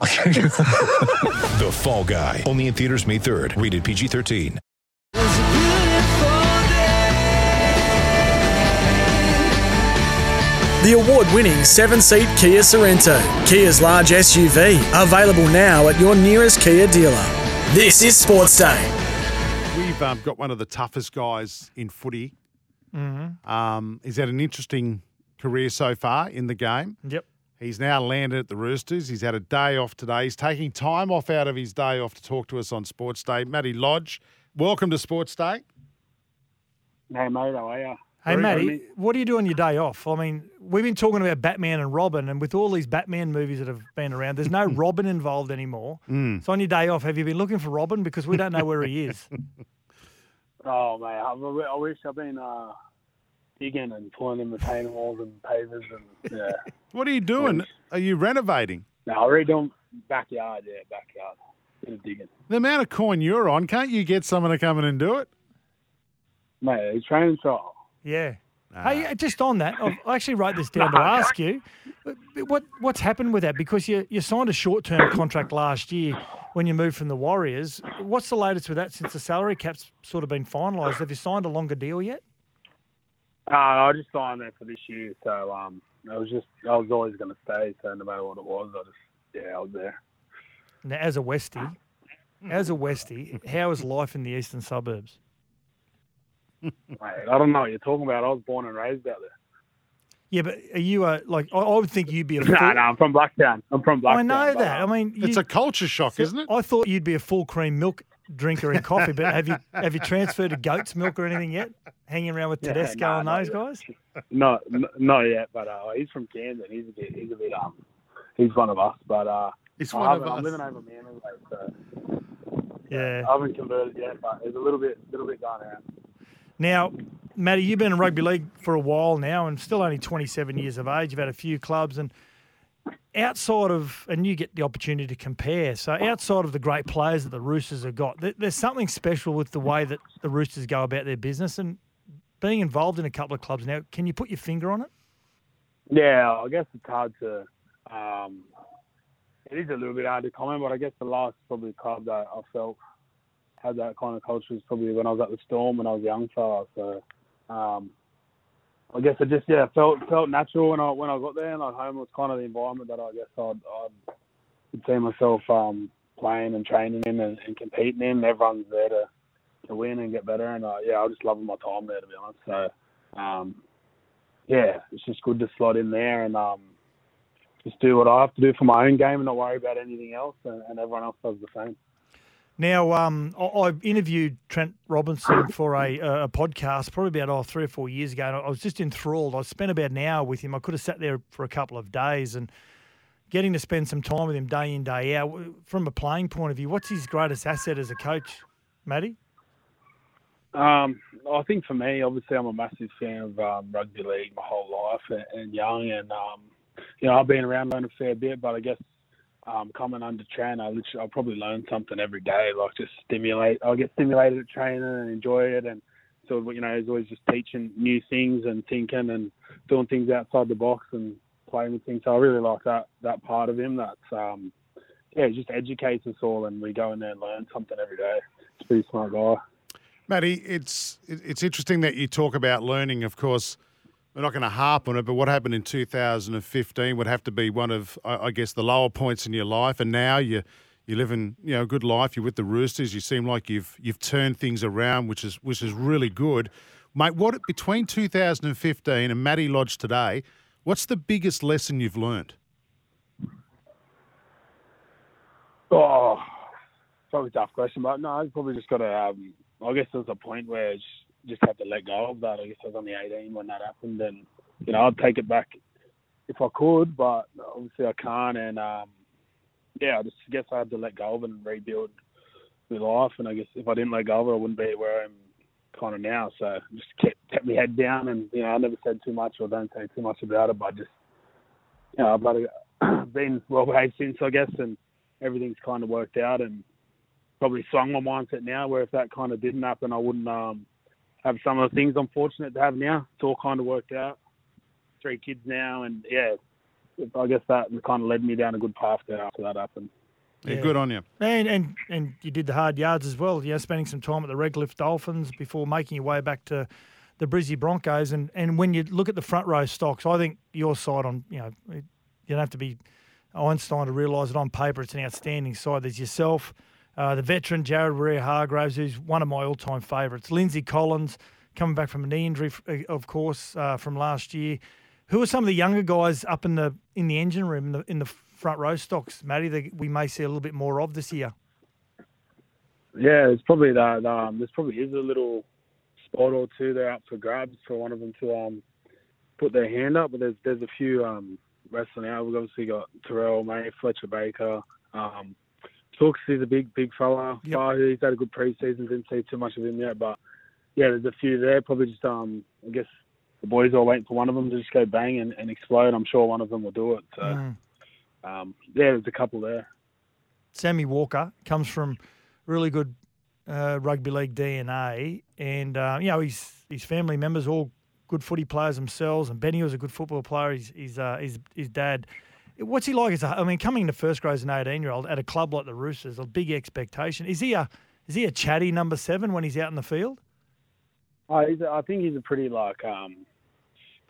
The Fall Guy. Only in theaters May 3rd. Rated PG-13. The award winning seven seat Kia Sorento, Kia's large SUV, available now at your nearest Kia dealer. This is Sports Day. We've um, got one of the toughest guys in footy. Um, he's had an interesting career so far in the game. Yep. He's now landed at the Roosters. He's had a day off today. He's taking time off out of his day off to talk to us on Sports Day. Matty Lodge, welcome to Sports Day. Hey mate, how are you? Hey, Very Matty, good. what do you do on your day off? I mean, we've been talking about Batman and Robin, and with all these Batman movies that have been around, there's no Robin involved anymore. Mm. So on your day off, have you been looking for Robin? Because we don't know where he is. Oh mate, I, I wish I've been uh, digging and pulling in retaining walls and pavers and yeah. What are you doing? Are you renovating? no, I'm redoing backyard, yeah, backyard. Bit of digging. The amount of coin you're on, can't you get someone to come in and do it? Mate, it's training trial. Yeah. Hey, uh, just on that, I've- actually wrote this down to ask you, uh, what what's happened with that? Because you you signed a short term contract last year when you moved from the Warriors. What's the latest with that since the salary cap's sort of been finalised? Have you signed a longer deal yet? Uh, I just signed there for this year, so um, I was just I was always going to stay. So no matter what it was, I just yeah, I was there. Now, as a Westie, as a Westie, how is life in the eastern suburbs? Mate, I don't know what you're talking about. I was born and raised out there. Yeah, but are you a like? I, I would think you'd be a. Full, No, no, I'm from Blacktown. I'm from Blacktown. I know that. I mean, It's a culture shock, isn't it? I thought you'd be a full cream milk drinker in coffee, but have you have you transferred to goat's milk or anything yet? Hanging around with Yeah, Tedesco no, and those yet. guys? No, n- not yet, but uh, he's from Camden. He's a bit, he's a bit, um, he's one of us. But uh, It's I one of haven't- I'm us. living over Manly, like, so Yeah. I haven't converted yet, but it's a little bit, little bit going around. Now, Matty, you've been in rugby league for a while now, and still only 27 years of age. You've had a few clubs, and outside of, and you get the opportunity to compare. So, outside of the great players that the Roosters have got, there's something special with the way that the Roosters go about their business, and being involved in a couple of clubs now. Can you put your finger on it? Yeah, I guess it's hard to. Um, it is a little bit hard to comment, but I guess the last probably club that I felt had that kind of culture was probably when I was at the Storm when I was a young fella. So, um, I guess it just yeah felt felt natural when I when I got there, and like home was kind of the environment that I guess I'd, I'd see myself um, playing and training in and, and competing in. Everyone's there to to win and get better, and uh, yeah, I was just loving my time there to be honest. So. Um, yeah, it's just good to slot in there and um, just do what I have to do for my own game and not worry about anything else, and, and everyone else does the same. Now, um, I, interviewed Trent Robinson for a, a podcast probably about oh, three or four years ago, and I was just enthralled. I spent about an hour with him. I could have sat there for a couple of days, and getting to spend some time with him day in day out. From a playing point of view, what's his greatest asset as a coach, Matty? Um, I think for me, obviously, I'm a massive fan of um, rugby league my whole life and, and young, and um, you know, I've been around a fair bit, but I guess um, coming under Trent, I literally, I'll probably learn something every day, like just stimulate. I'll get stimulated at training and enjoy it, and so you know, he's always just teaching new things and thinking and doing things outside the box and playing with things. So I really like that that part of him. That's um, yeah, just educates us all, and we go in there and learn something every day. It's a pretty smart guy. Matty, it's it's interesting that you talk about learning. Of course, we're not going to harp on it, but what happened in 2015 would have to be one of, I I guess, the lower points in your life. And now you you're living, you know, a good life. You're with the Roosters. You seem like you've you've turned things around, which is which is really good, mate. What between 2015 and Matty Lodge today, what's the biggest lesson you've learned? Oh, probably tough question, but no, I've probably just got to. Um, I guess there's a point where I just, had to let go of that. I guess I was only 18 when that happened, and you know I'd take it back if I could, but obviously I can't. And um, yeah, I just guess I had to let go of it and rebuild, my life, and I guess if I didn't let go of it, I wouldn't be where I'm kind of now. So just kept kept my head down, and you know, I never said too much or don't say too much about it, but just you know, I've been well behaved since, I guess, and everything's kind of worked out, and probably swung my mindset now. Where if that kind of didn't happen, I wouldn't um, have some of the things I'm fortunate to have now. It's all kind of worked out. Three kids now, and yeah, I guess that kind of led me down a good path there after that happened. Yeah, Yeah. good on you. And, and and you did the hard yards as well. You know, spending some time at the Redcliffe Dolphins before making your way back to the Brizzy Broncos. And, and when you look at the front row stocks, I think your side on you know you don't have to be Einstein to realise that on paper it's an outstanding side. There's yourself, uh, the veteran Jared Waerea-Hargreaves, who's one of my all-time favourites. Lindsay Collins coming back from a knee injury, uh, of course, uh, from last year. Who are some of the younger guys up in the in the engine room in the, in the front row stocks, Matty, that we may see a little bit more of this year? Yeah, it's probably that. Um, there's probably is a little spot or two there up for grabs for one of them to um, put their hand up. But there's there's a few um, wrestling out. We've obviously got Terrell May, Fletcher Baker. Um, Tooks is a big big fella. Yep. Uh, he's had a good preseason. Didn't see too much of him yet, but yeah, there's a few there. Probably just um, I guess the boys are waiting for one of them to just go bang and, and explode. I'm sure one of them will do it. So Mm. um, yeah, there's a couple there. Sammy Walker comes from really good uh, rugby league DNA, and uh, you know his his family members all good footy players themselves, and Benny was a good football player. His his uh, his, his dad. What's he like? As a, I mean, coming into first grade as an eighteen year old at a club like the Roosters, a big expectation. Is he a is he a chatty number seven when he's out in the field? Oh, he's a, I think he's a pretty like um,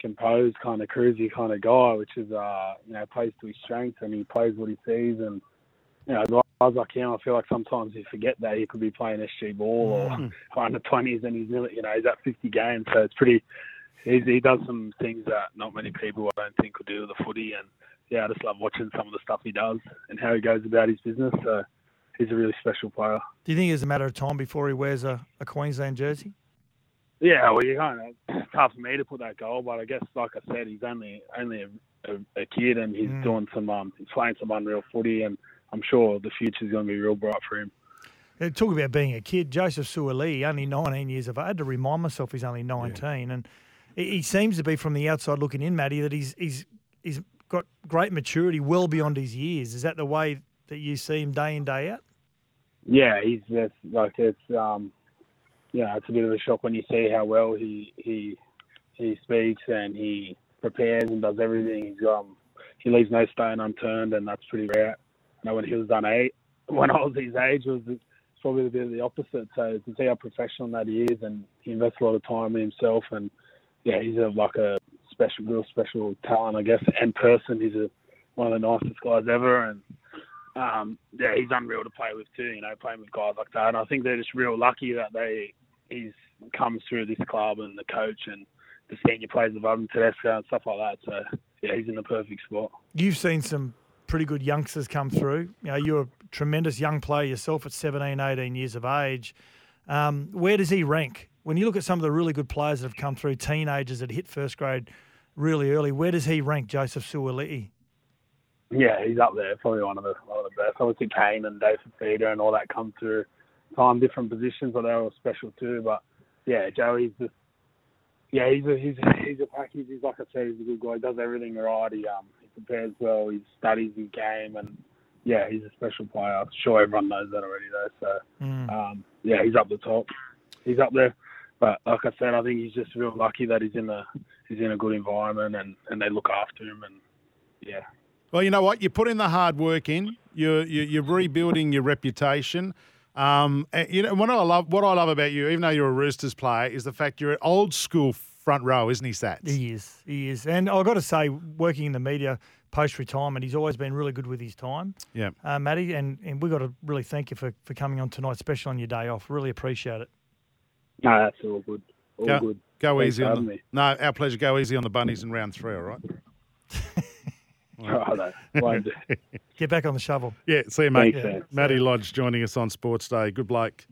composed kind of cruisy kind of guy, which is uh, you know plays to his strengths and he plays what he sees. And you know, guys like him, I feel like sometimes you forget that he could be playing SG ball or under twenties, and he's you know he's at fifty games, so it's pretty. He's, he does some things that not many people I don't think could do with the footy, and yeah, I just love watching some of the stuff he does and how he goes about his business. So he's a really special player. Do you think it's a matter of time before he wears a, a Queensland jersey? Yeah, well, you kind of it's hard for me to put that goal, but I guess, like I said, he's only only a, a, a kid, and he's Mm. doing some um, he's playing some unreal footy, and I'm sure the future's going to be real bright for him. Talk about being a kid. Joseph Suaalii, only 19 years of age. I had to remind myself he's only 19. And he he seems to be, from the outside looking in, Matty, that he's, he's, he's got great maturity well beyond his years. Is that the way that you see him day in, day out? Yeah, he's just like it's um, yeah, it's a bit of a shock when you see how well he he he speaks and he prepares and does everything. He's um, he leaves no stone unturned, and that's pretty rare. I know when he was done eight, when I was his age, it was probably a bit of the opposite. So to see how professional that he is, and he invests a lot of time in himself, and yeah, he's a, like a special, real special talent, I guess, and person. He's a one of the nicest guys ever, and um, yeah, he's unreal to play with too. You know, playing with guys like that, and I think they're just real lucky that they he's comes through this club and the coach and the senior players above him, Tedesco and stuff like that. So yeah, he's in the perfect spot. You've seen some pretty good youngsters come through. You know, you're a tremendous young player yourself at 17, 18 years of age. Um, where does he rank? When you look at some of the really good players that have come through, teenagers that hit first grade really early, where does he rank, Joseph Suaalii? Yeah, he's up there, probably one of the one of the best. Obviously, Kane and David Fifita and all that come through time different positions, but they're all special too. But yeah, Joey's just yeah, he's a he's he's a package. He's like I said, he's a good guy. He does everything right. He um he prepares well. He studies his game, and yeah, he's a special player. I'm sure everyone knows that already though. So Mm. um yeah, he's up the top. He's up there. But like I said, I think he's just real lucky that he's in a he's in a good environment and and they look after him and yeah. Well, you know what? You put in the hard work in. You're you're, you're rebuilding your reputation. Um, and, you know what I love. What I love about you, even though you're a Roosters player, is the fact you're an old school front row, isn't he, Sats? He is. He is. And I've got to say, working in the media post retirement, he's always been really good with his time, Yeah. uh, Matty. And, and we've got to really thank you for, for coming on tonight, especially on your day off. Really appreciate it. No, that's all good. All Go, good. go Thanks easy on the, me. No, our pleasure. Go easy on the bunnies in round three. All right. Oh, Righto. Won't do. Get back on the shovel. Yeah. See you, mate. Thanks, man. Matty Lodge joining us on Sports Day. Good bloke.